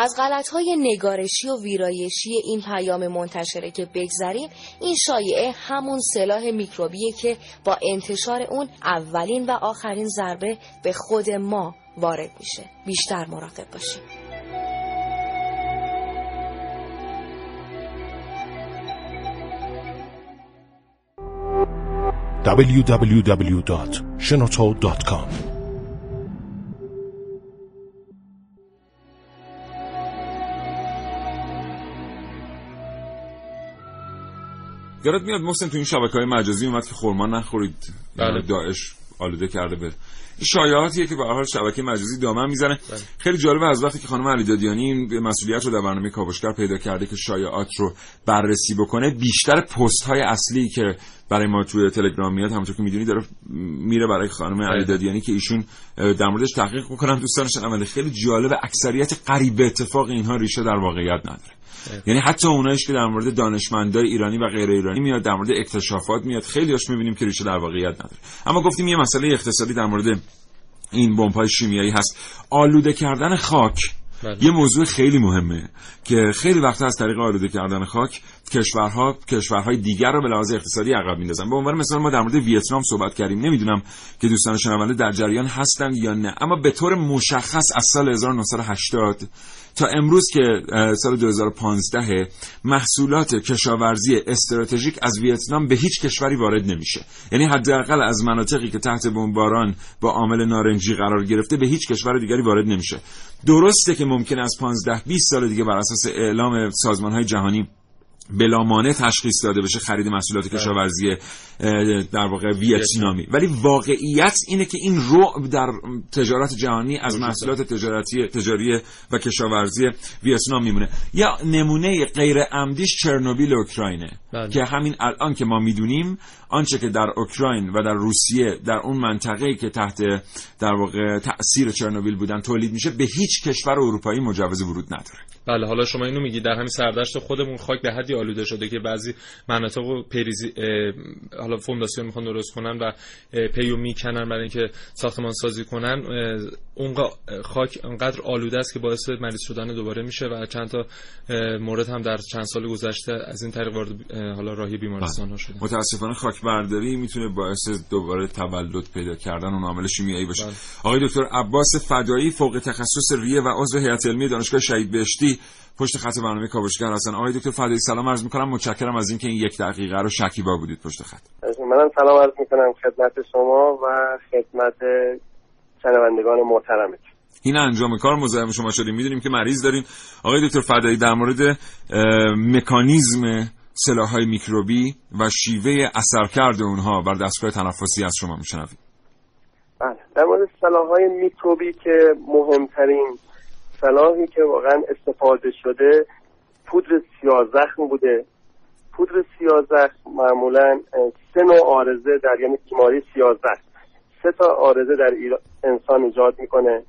از غلطهای نگارشی و ویرایشی این پیام منتشره که بگذریم این شایعه همون سلاح میکروبیه که با انتشار اون اولین و آخرین ضربه به خود ما وارد میشه. بیشتر مراقب باشیم. www.shenoto.com یادت میاد محسن تو این شبکه های مجازی اومد که خورما نخورید. بله. داعش. آلوده کرده به شایعاتیه که به هر حال شبکه مجازی دامن می‌زنه. خیلی جالبه از وقتی که خانم علی دادیانی این مسئولیت رو در برنامه کاوشگر پیدا کرده که شایعات رو بررسی بکنه بیشتر پست های اصلی که برای ما توی تلگرام میاد همونطور که می‌دونی داره میره برای خانم علی دادیانی که ایشون در موردش تحقیق بکنن دوستانشون عمل خیلی جالب اکثریت قریب اتفاق اینها ریشه در واقعیت نداره. یعنی حتی اونایش که در مورد دانشمندای ایرانی و غیر ایرانی میاد در مورد اکتشافات میاد خیلی هاش می‌بینیم که ریشه در واقعیت نداره. اما گفتیم یه مسئله اقتصادی در مورد این بمب‌های شیمیایی هست. آلوده کردن خاک بله. یه موضوع خیلی مهمه که خیلی وقت از طریق آلوده کردن خاک کشورها کشورهای دیگر رو به لحاظ اقتصادی عقب میندازن. به عنوان مثال ما در مورد ویتنام صحبت کردیم. نمی‌دونم که دوستان شنونده در جریان هستند یا نه. اما به طور مشخص از سال 1980 تا امروز که سال 2015 محصولات کشاورزی استراتژیک از ویتنام به هیچ کشوری وارد نمیشه. یعنی حداقل از مناطقی که تحت بمباران با عامل نارنجی قرار گرفته به هیچ کشور دیگری وارد نمیشه. درسته که ممکن است 15 20 سال دیگه بر اساس اعلام سازمان های جهانی بلامانع تشخیص داده بشه خرید محصولات کشاورزی اه، در واقع ویتنامی. ولی واقعیت اینه که این رعب در تجارت جهانی از محصولات تجارتی تجاری و کشاورزی ویتنام میمونه. یا نمونه غیر عمدیش چرنوبیل اوکراینه بله. که همین الان که ما می‌دونیم آنچه که در اوکراین و در روسیه در اون منطقه‌ای که تحت در واقع تاثیر چرنوبیل بودن تولید میشه به هیچ کشور اروپایی مجوز ورود نداره. بله حالا شما اینو میگی در همین سردشت خودمون خاک به حدی آلوده شده که بعضی مناطق رو پریزی حالا فونداسیون می‌خوان درست کنن و پیو می‌کنن برای اینکه ساختمان سازی کنن اونقدر خاک انقدر آلوده است که باعث مریض شدن دوباره میشه و چند تا مورد هم در چند سال گذشته از این طریق وارد حالا راهی بیمارستان ها شده متاسفانه خاک برداری می‌تونه باعث دوباره تولد پیدا کردن اون عامل شیمیایی باشه. بله. آقای دکتر عباس فدایی فوق تخصص ریه و عضو هیئت علمی دانشگاه شهید بهشتی پشت خط برنامه کاوشگر هستن. آقای دکتر فدایی سلام عرض می‌کنم. متشکرم از اینکه این یک دقیقه رو شکیبا بودید پشت خط. منم سلام عرض می‌کنم خدمت شما و خدمت شنوندگان محترمت این انجام کار مزاحم شما شدیم. می‌دونیم که مریض دارین آقای دکتر فدایی در مورد مکانیزم سلاح‌های میکروبی و شیوه اثرکرد اونها بر دستگاه تنفسی از شما میشنویم. بله. در مورد سلاحهای میکروبی که مهمترین سلاحی که واقعا استفاده شده پودر سیازخم بوده. پودر سیازخم معمولا سه نوع آرزه در یعنی بیماری سیازخم. سه تا آرزه در انسان ایجاد می‌کنه.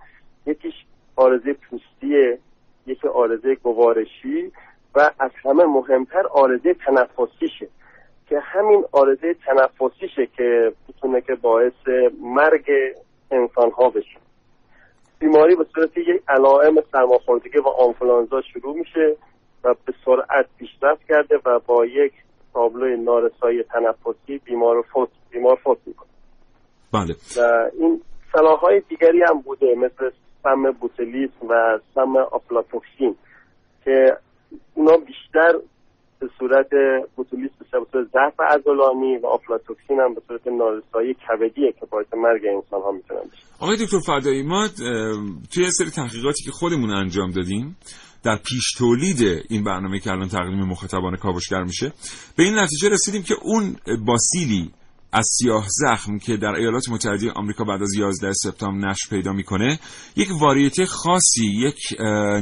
یکیش آرزه پوستیه یکی آرزه گوارشی و از همه مهمتر آرزه تنفسیشه. که همین آرزه تنفسیشه که می‌تونه که باعث مرگ انسان ها بشه. بیماری به صورت یک علائم سرماخوردگی و آنفولانزا شروع میشه و به سرعت پیشرفت کرده و با یک تابلوی نارسایی تنفسی بیمار فوت بیمار فوت می‌کنه. بله. و این سلاحهای دیگری هم بوده مثل سم بوتلیس و سم آفلاتوکسین که اونا بیشتر به صورت بوتولیس به صورت ضعف عضلانی و آفلاتوکسین هم به صورت نارسایی کبدیه که باعث مرگ انسان ها می‌تونن بشه. آقای دکتر فدایی ما توی سری تحقیقاتی که خودمون انجام دادیم در پیش تولید این برنامه که الان تقدیم مخاطبان کاوشگر میشه به این نتیجه رسیدیم که اون باسیلی از سیاه زخم که در ایالات متحده آمریکا بعد از 11 سپتامبر نشر پیدا می‌کنه یک واریته خاصی یک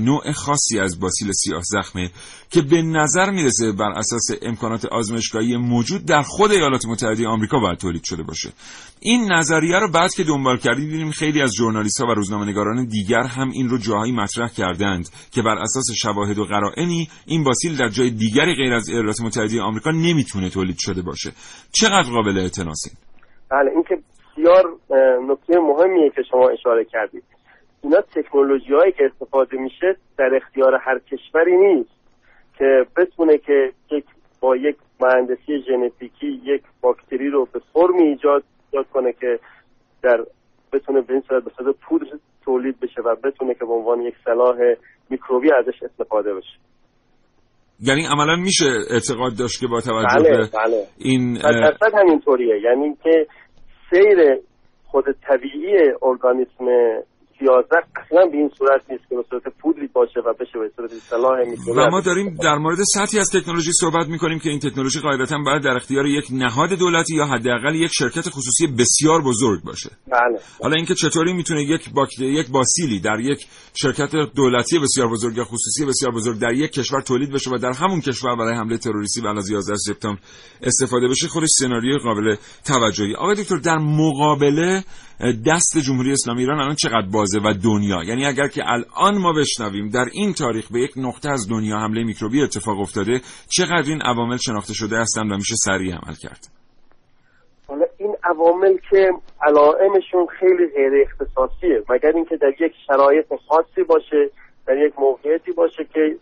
نوع خاصی از باسیل سیاه زخمه که به نظر می‌رسه بر اساس امکانات آزمایشگاهی موجود در خود ایالات متحده آمریکا باید تولید شده باشه. این نظریه رو بعد که دنبال کردیم دیدیم خیلی از ژورنالیست ها و روزنامه‌نگاران دیگر هم این رو جاهایی مطرح کردند که بر اساس شواهد و قرائنی این باسیل در جای دیگری غیر از ایالات متحده آمریکا نمی‌تونه تولید شده باشه. چقدر قابل اعتناسین بله این که بسیار نکته مهمیه که شما اشاره کردید. اینا تکنولوژی هایی که استفاده میشه در اختیار هر کشوری نیست که بتونه که یک با یک مهندسی ژنتیکی یک باکتری رو به فرمی ایجاد ایجاد کنه که در بتونه به این صورت به صورت پودر تولید بشه و بتونه که به عنوان یک سلاح میکروبی ازش استفاده بشه. یعنی عملا میشه اعتقاد داشت که با توجه بله به بله. این همینطوریه. یعنی که سیر خود طبیعی ارگانیسم سیازخ اصلا به این صورت نیست که به صورت پودری باشه و بشه به صورت میکروبی و ما داریم در مورد سطحی از تکنولوژی صحبت می‌کنیم که این تکنولوژی قاعدتا باید در اختیار یک نهاد دولتی یا حداقل یک شرکت خصوصی بسیار بزرگ باشه. بله. حالا اینکه چطوری می‌تونه یک باکت... یک باسیلی در یک شرکت دولتی بسیار بزرگ یا خصوصی بسیار بزرگ در یک کشور تولید بشه و در همون کشور برای حمله تروریستی بعد از 11 سپتامبر استفاده بشه خودش سناریوی قابل توجهی آقای دکتر در مقابله دست جمهوری اسلامی ایران الان چقدر بازه و دنیا؟ یعنی اگر که الان ما بشنویم در این تاریخ به یک نقطه از دنیا حمله میکروبی اتفاق افتاده چقدر این عوامل شناخته شده هستند و میشه سریع عمل کرد؟ حالا این عوامل که علائمشون خیلی غیر اختصاصیه. مگر اینکه در یک شرایط خاصی باشه در یک موقعیتی باشه که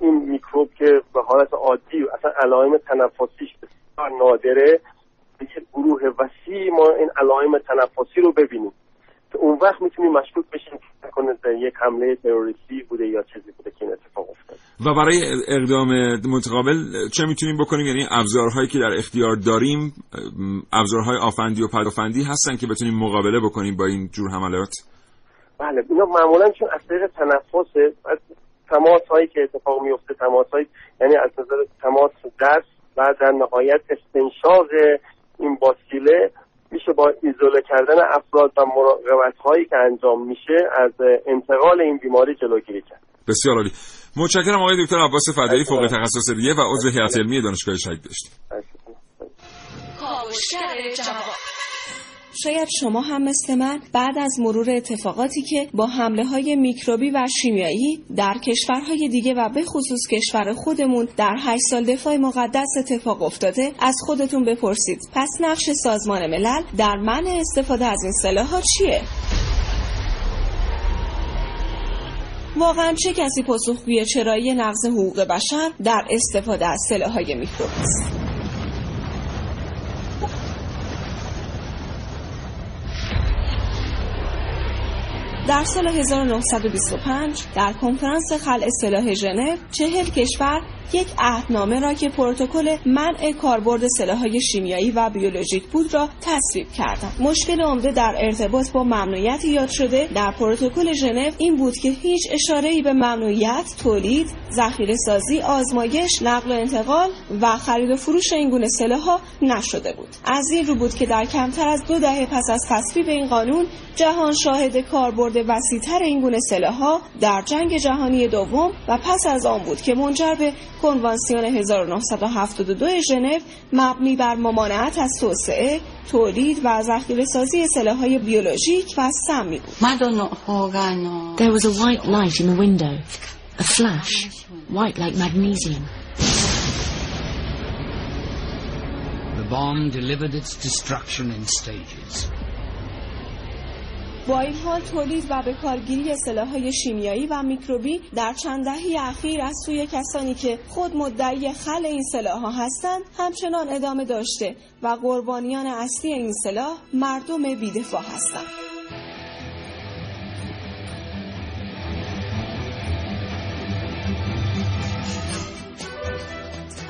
این میکروب که به حالت عادی اصلا علائم تنفسیش بسیار نادره به یک گروه وسیع ما این علائم تنفسی رو ببینیم. که اون وقت می‌تونیم مشکوک بشیم که نکنه یک حمله تروریستی بوده یا چیزی بوده که این اتفاق افتاد. و برای اقدام متقابل چه می‌تونیم بکنیم؟ یعنی ابزارهایی که در اختیار داریم ابزارهای آفندی و پدافندی هستن که بتونیم مقابله بکنیم با این جور حملات؟ بله اینا معمولا چون از طریق تنفسه تماس هایی که اتفاق میفته تماس هایی یعنی از نظر تماس دست و در نهایت استنشاق این باسیله میشه با ایزوله کردن افراد و مراقبت هایی که انجام میشه از انتقال این بیماری جلوگیری کرد. بسیار عالی. متشکرم آقای دکتر عباس فدایی فوق تخصص ریه و عضو هیئت علمی دانشگاه شهید بهشتی شاید شما هم مثل من بعد از مرور اتفاقاتی که با حمله های میکروبی و شیمیایی در کشورهای دیگه و به خصوص کشور خودمون در 8 سال دفاع مقدس اتفاق افتاده از خودتون بپرسید پس نقش سازمان ملل در منع استفاده از این سلاح چیه؟ واقعا چه کسی پاسخگوی چرایی نقض حقوق بشر در استفاده از سلاح‌های میکروبی است؟ در سال 1925 در کنفرانس خلع سلاح ژنو چهل کشور یک عهدنامه را که پروتکل منع کاربرد سلاح‌های شیمیایی و بیولوژیک بود را تصویب کردند. مشکل عمده در ارتباط با ممنوعیت یاد شده در پروتکل ژنو این بود که هیچ اشاره‌ای به ممنوعیت تولید، ذخیره سازی، آزمایش، نقل و انتقال و خرید و فروش این گونه سلاح‌ها نشده بود. از این رو بود که در کمتر از دو دهه پس از تصویب این قانون جهان شاهد کاربرد وسیعتر این گونه سلاح‌ها در جنگ جهانی دوم و پس از آن بود که منجر به کنوانسیون 1972 ژنو مبنی بر ممانعت از توسعه، تولید و ذخیره سازی سلاح‌های بیولوژیک و سمی بود. There was a white light in the window. A flash, white like magnesium. The bomb delivered its destruction in stages. با این حال تولید و به کارگیری سلاح‌های شیمیایی و میکروبی در چند دهه اخیر از سوی کسانی که خود مدعی خل این سلاح‌ها هستند همچنان ادامه داشته و قربانیان اصلی این سلاح مردم بیدفاع هستند.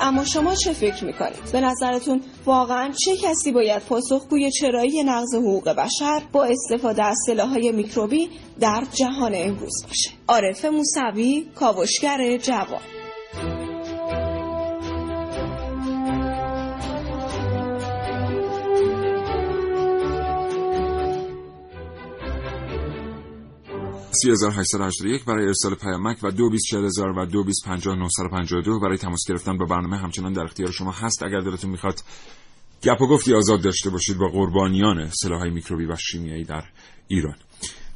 اما شما چه فکر می‌کنید؟ به نظرتون واقعا چه کسی باید پاسخگوی چرایی نقض حقوق بشر با استفاده از سلاحهای میکروبی در جهان امروز باشه؟ عارف موسوی، کاوشگر جوان یک برای ارسال پیامک و دو و دو برای تماس گرفتن با برنامه همچنان در اختیار شما هست. اگر دلتون می‌خواد گپ و گفتی آزاد داشته باشید با قربانیان سلاحهای میکروبی و شیمیایی در ایران.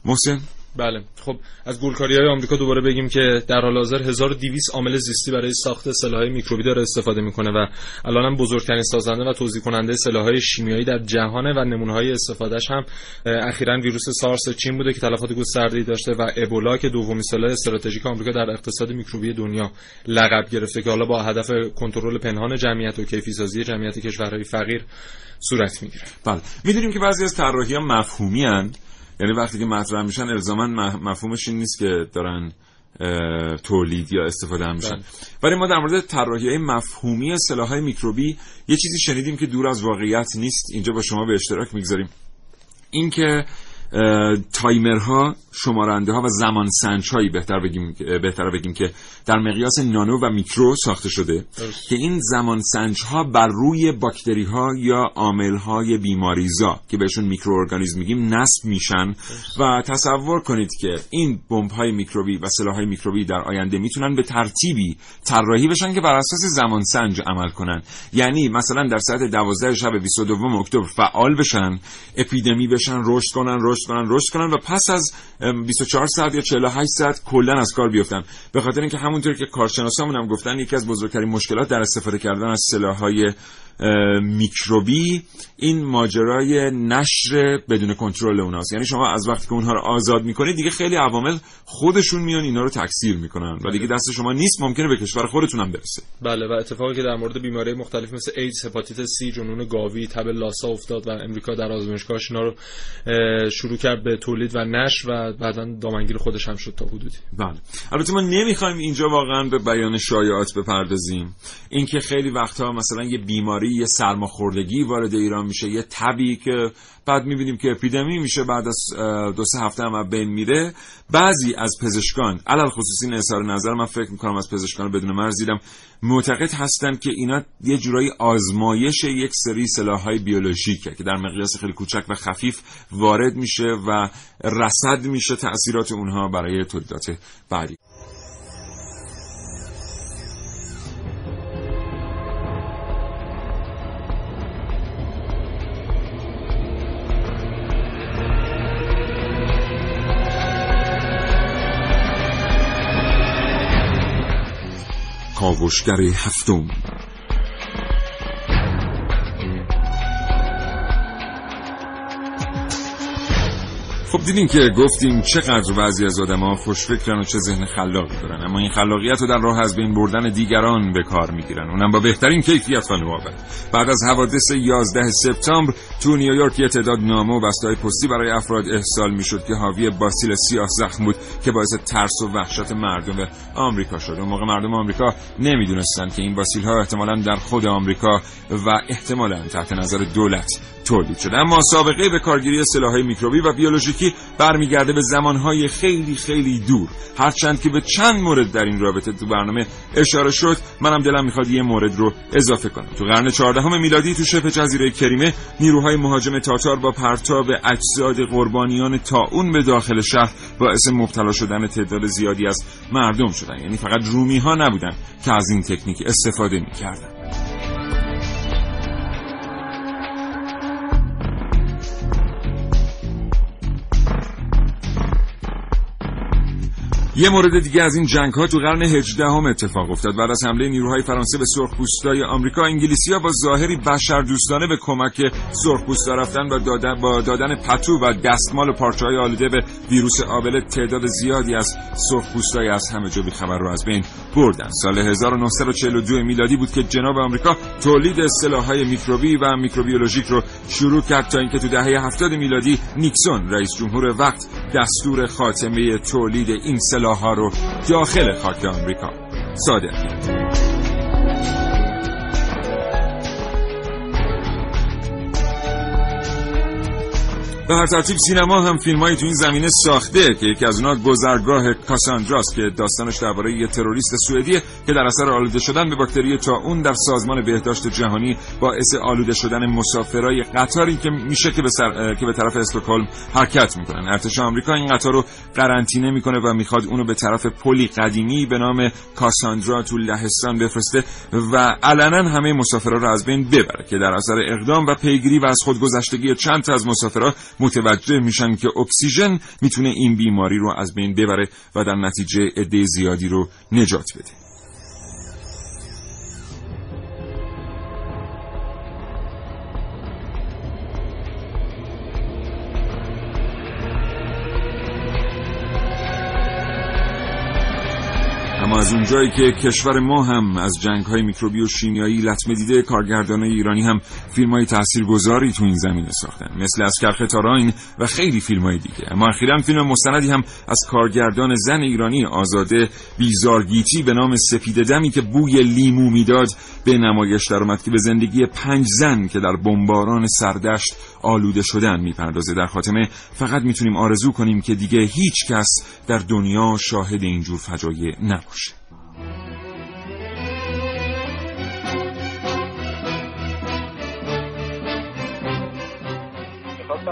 محسن. بله. خب از گلکاری های آمریکا دوباره بگیم که در حال حاضر 1200 عامل زیستی برای ساخت سلاح‌های میکروبی داره استفاده می‌کنه و الان هم بزرگترین سازنده و توزیع کننده سلاح‌های شیمیایی در جهانه و نمونه‌های استفادهش هم اخیرا ویروس سارس چین بوده که تلفات گسترده‌ای داشته و ابولا که دومین سلاح استراتژیک آمریکا در اقتصاد میکروبی دنیا لقب گرفته که حالا با هدف کنترل پنهان جمعیت و کیفی سازی جمعیت کشورهای فقیر صورت می‌گیره. بله. می‌دونیم که بعضی از طراحی‌ها مفهومی یعنی وقتی که مطرح میشن الزاما مفهومش این نیست که دارن تولید یا استفاده هم میشن. بله. ولی ما در مورد طراحی های مفهومی سلاح های میکروبی یه چیزی شنیدیم که دور از واقعیت نیست. اینجا با شما به اشتراک می‌گذاریم. اینکه تایمرها شمارنده ها و زمان سنج هایی بهتر بگیم بهتر بگیم که در مقیاس نانو و میکرو ساخته شده که این زمان سنج ها بر روی باکتری ها یا عامل های بیماریزا که بهشون میکروارگانیسم میگیم نصب میشن. و تصور کنید که این بمب های میکروبی و سلاح های میکروبی در آینده می‌تونن به ترتیبی طراحی بشن که بر اساس زمان سنج عمل کنن. یعنی مثلا در ساعت 12 شب 22 اکتبر فعال بشن اپیدمی بشن رشد کنن رشد کنن رشد کنن و پس از 24 ساعت یا 48 ساعت کلا از کار بیفتن. به خاطر اینکه همونطور که کارشناسامون هم گفتن یکی از بزرگترین مشکلات در استفاده کردن از سلاح‌های میکروبی این ماجرای نشر بدون کنترل اوناست. یعنی شما از وقتی که اونها رو آزاد می‌کنید دیگه خیلی عوامل خودشون میان اینا رو تکثیر می‌کنن و دیگه دست شما نیست ممکنه به کشور خودتون هم برسه. بله و اتفاقی که در مورد بیماری مختلف مثل ایدز هپاتیت سی جنون گاوی تب لاسا افتاد و امریکا در آزمایشگاهش اینا رو شروع کرد به تولید و نشر و بعدا دامنگیر خودش هم شد تا حدودی. بله. البته ما نمی‌خوایم اینجا واقعا به بیان شایعات بپردازیم. اینکه خیلی وقتها مثلا یه بیماری یه سرماخوردگی وارد ایران میشه یه تبی که بعد می‌بینیم که اپیدمی میشه بعد از دو سه هفته هم بین میره. بعضی از پزشکان علل خصوصی اظهار نظر من فکر می‌کنم از پزشکان بدون مرز دیدم معتقد هستن که اینا یه جورایی آزمایش یک سری سلاحهای بیولوژیکه که در مقیاس خیلی کوچک و خفیف وارد میشه و رصد میشه تاثیرات اونها برای تولیدات بعدی. کاوشگر هفتم خب دیدین که گفتیم چقدر بعضی از آدما خوشفکرن و چه ذهن خلاقی دارن. اما این خلاقیت رو در راه از بین بردن دیگران به کار می‌گیرن. اونم با بهترین کیفیت و نوآوری. بعد از حوادث 11 سپتامبر تو نیویورک یه تعداد نامه و بستای پستی برای افراد ارسال می‌شد که حاوی باسیل سیاه زخم بود که باعث ترس و وحشت مردم آمریکا شد. اون موقع مردم آمریکا نمی‌دونستند که این باسیل ها احتمالا در خود آمریکا و احتمالا تحت نظر دولت تولید شده. اما سابقه به کارگیری سلاحهای میکروبی و بیولوژیکی برمیگرده به زمانهای خیلی خیلی دور. هرچند که به چند مورد در این رابطه تو برنامه اشاره شد منم دلم می‌خواد یه مورد رو اضافه کنم. تو قرن 14 میلادی تو شبه جزیره کریمه نیروهای مهاجم تاتار با پرتاب اجساد قربانیان تاون به داخل شهر باعث مبتلا شدن تعداد زیادی از مردم شدن. یعنی فقط رومی ها نبودن که از این تکنیک استفاده می‌کردن. یه مورد دیگه از این جنگ ها تو قرن 18 هم اتفاق افتاد بعد از حمله نیروهای فرانسه به سرخپوستای آمریکا انگلیسی ها با ظاهری بشر دوستانه به کمک سرخپوستا رفتن و دادن با دادن پتو و دستمال و پارچه های آلوده به ویروس آبله تعداد زیادی از سرخپوستای از همه جا خبر رو از بین بردن. سال 1942 میلادی بود که جناب آمریکا تولید های میکروبی و میکروبیولوژیک رو شروع کرد تا اینکه تو دهه 70 میلادی نیکسون رئیس جمهور وقت دستور خاتمه تولید این ها رو داخل خاک آمریکا. صادر کرد به هر ترتیب سینما هم فیلمایی تو این زمینه ساخته که یکی از اونها گذرگاه کاساندراست که داستانش درباره یه تروریست سوئدیه که در اثر آلوده شدن به باکتری تا اون در سازمان بهداشت جهانی باعث آلوده شدن مسافرای قطاری که میشه که به, سر... که به طرف استکهلم حرکت می‌کنن. ارتش آمریکا این قطار رو قرنطینه می‌کنه و می‌خواد اونو به طرف پلی قدیمی به نام کاساندرا تو لهستان بفرسته و علنا همه مسافرا رو از بین ببره که در اثر اقدام و پیگیری و از خودگذشتگی چند تا از مسافرها متوجه میشن که اکسیژن می‌تونه این بیماری رو از بین ببره و در نتیجه عده زیادی رو نجات بده. از اونجایی که کشور ما هم از جنگ های میکروبی و شیمیایی لطمه دیده کارگردان ایرانی هم فیلم های تاثیرگذاری تو این زمینه ساختن. مثل از کرخ تاراین و خیلی فیلم های دیگه. اما اخیرا فیلم مستندی هم از کارگردان زن ایرانی آزاده بیزارگیتی به نام سپید دمی که بوی لیمو می‌داد به نمایش درآمد که به زندگی پنج زن که در بمباران سردشت آلوده شدن می‌پردازه. در خاتمه فقط می‌تونیم آرزو کنیم که دیگه هیچ کس در دنیا شاهد اینجور فجایع نباشه.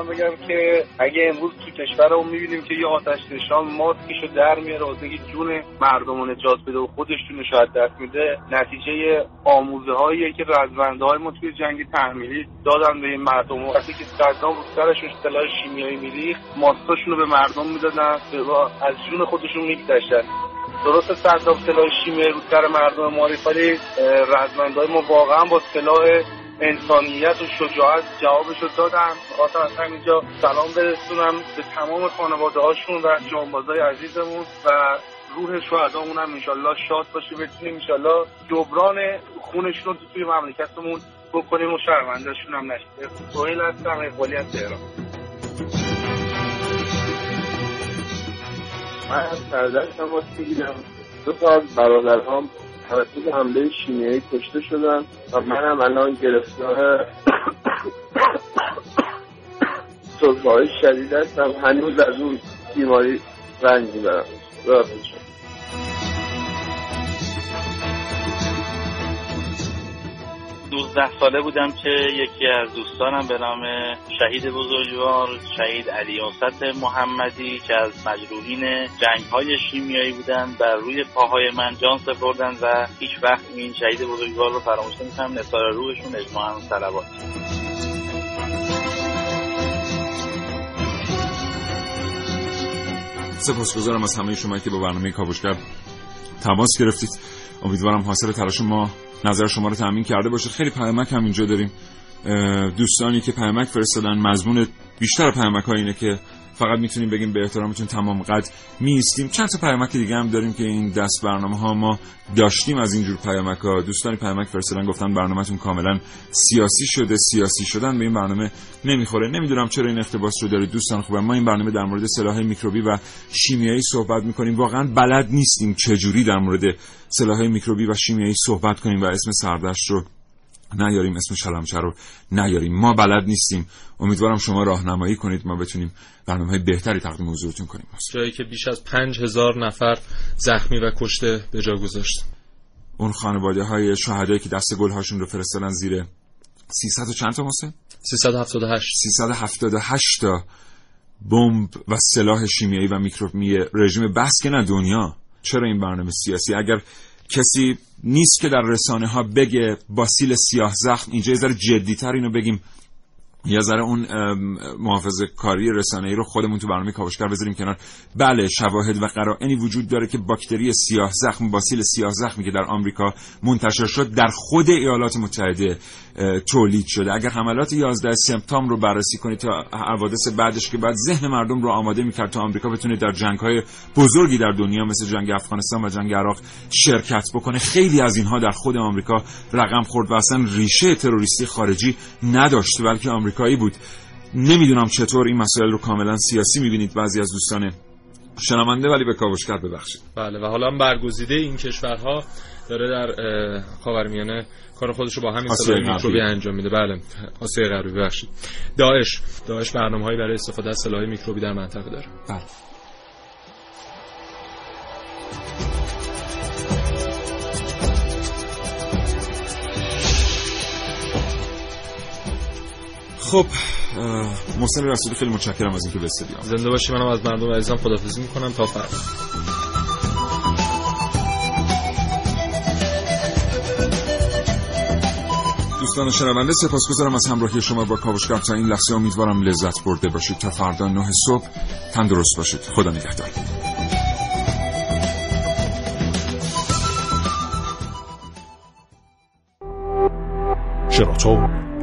می‌خواستم بگم که اگه امروز تو کشورمون می‌بینیم که یه آتش نشان ماسکشو در میاره واسه جون مردم رو نجات بده و خودش جونش رو از دست میده نتیجه آموزه هایی که رزمنده های ما توی جنگ تحمیلی دادن به این مردم. وقتی که صدام رو سرشون سلاح شیمیایی میریخت ماسکاشون رو به مردم می‌دادن از جون خودشون میگذشتن. درست صدام سلاح شیمیایی رو سر مردم ما ولی رزمنده ما واقعا با سلاح انسانیت و شجاعت جوابش رو دادم. خاطر از همینجا سلام برسونم به تمام خانواده هاشون و جانبازای عزیزمون و روح شهدامون هم انشالله شاد باشه. بتونیم انشالله جبران خونشون رو توی مملکتمون بکنیم و شرمندهشون هم نشید سوهیل هستم اقبالی از تهران. من از هم بگیرم دو تا برادرهام توسط حمله شیمیایی کشته شدن و منم الان گرفتار [coughs] سرفه شدید هستم. هنوز از اون بیماری رنج می‌برم. دوزده ساله بودم که یکی از دوستانم به نام شهید بزرگوار شهید علی اوسط محمدی که از مجروحین جنگ های شیمیایی بودن بر روی پاهای من جان سپردن و هیچ وقت این شهید بزرگوار رو فراموش نمی‌کنم نثار روحشون اجماعا صلوات. سپاسگزارم از همه شما که با برنامه کاوشگر تماس گرفتید. امیدوارم حاصل تلاش ما نظر شما رو تامین کرده باشه. خیلی پیامک هم اینجا داریم. دوستانی که پیامک فرستادن مضمون بیشتر پیامک اینه که فقط می‌تونیم بگیم به احترامتون تمام قد میستیم چند تا پیامک دیگه هم داریم که این دست برنامه ها ما داشتیم از اینجور پیامک ها دوستانی پیامک فرستادن گفتن برنامهتون کاملا سیاسی شده سیاسی شدن به این برنامه نمی‌خوره. نمی‌دونم چرا این اقتباس رو دارید دوستان خوبه ما این برنامه در مورد سلاح میکروبی و شیمیایی صحبت می‌کنیم. واقعا بلد نیستیم چجوری در مورد سلاح میکروبی و شیمیایی صحبت کنیم و اسم سردشت رو نیاریم اسم شلمچه رو نیاریم. ما بلد نیستیم. امیدوارم شما راهنمایی کنید. ما بتونیم برنامه های بهتری تقدیم حضورتون کنیم. جایی که بیش از پنج هزار نفر زخمی و کشته به جا گذاشت. اون خانواده های شهدایی که دست گل هاشون رو فرستادن زیر 300 و چند تا محسن؟ 378 378 تا بمب و سلاح شیمیایی و میکروبی رژیم بس که نه دنیا. چرا این برنامه سیاسی؟ اگر کسی نیست که در رسانه ها بگه با سیل سیاه زخم اینجا یه ذره جدیتر اینو بگیم. یه ذره اون محافظ کاری رسانه ای رو خودمون تو برنامه کاوشگر بذاریم کنار. بله شواهد و قرائنی وجود داره که باکتری سیاه زخم باسیل سیاه زخمی که در آمریکا منتشر شد در خود ایالات متحده تولید شده. اگر حملات 11 سپتامبر رو بررسی کنید تا حوادث بعدش که بعد ذهن مردم رو آماده می‌کرد تا آمریکا بتونه در جنگ های بزرگی در دنیا مثل جنگ افغانستان و جنگ عراق شرکت بکنه خیلی از اینها در خود آمریکا رقم خورد و اصلا ریشه تروریستی خارجی نداشت بلکه آمریکایی بود. نمی‌دونم چطور این مسائل رو کاملا سیاسی می‌بینید بعضی از دوستان شنونده ولی به کاوشگر ببخشید. بله و حالا برگزیده این کشورها داره در خاورمیانه کار خودش رو با همین سلاح میکروبی انجام میده. بله آسیای غربی ببخشید. داعش. داعش برنامه‌هایی برای استفاده از سلاح میکروبی در منطقه داره. بله. خب محسن رسولی خیلی متشکرم از اینکه به استودیو زنده باشی منم از مردم عزیزم خدافظی می‌کنم. تا فردا. دوستان شنونده سپاسگزارم از همراهی شما با کاوشگر تا این لحظه امیدوارم لذت برده باشید. تا فردا نه صبح تندرست باشید. خدا نگهدار. شراطو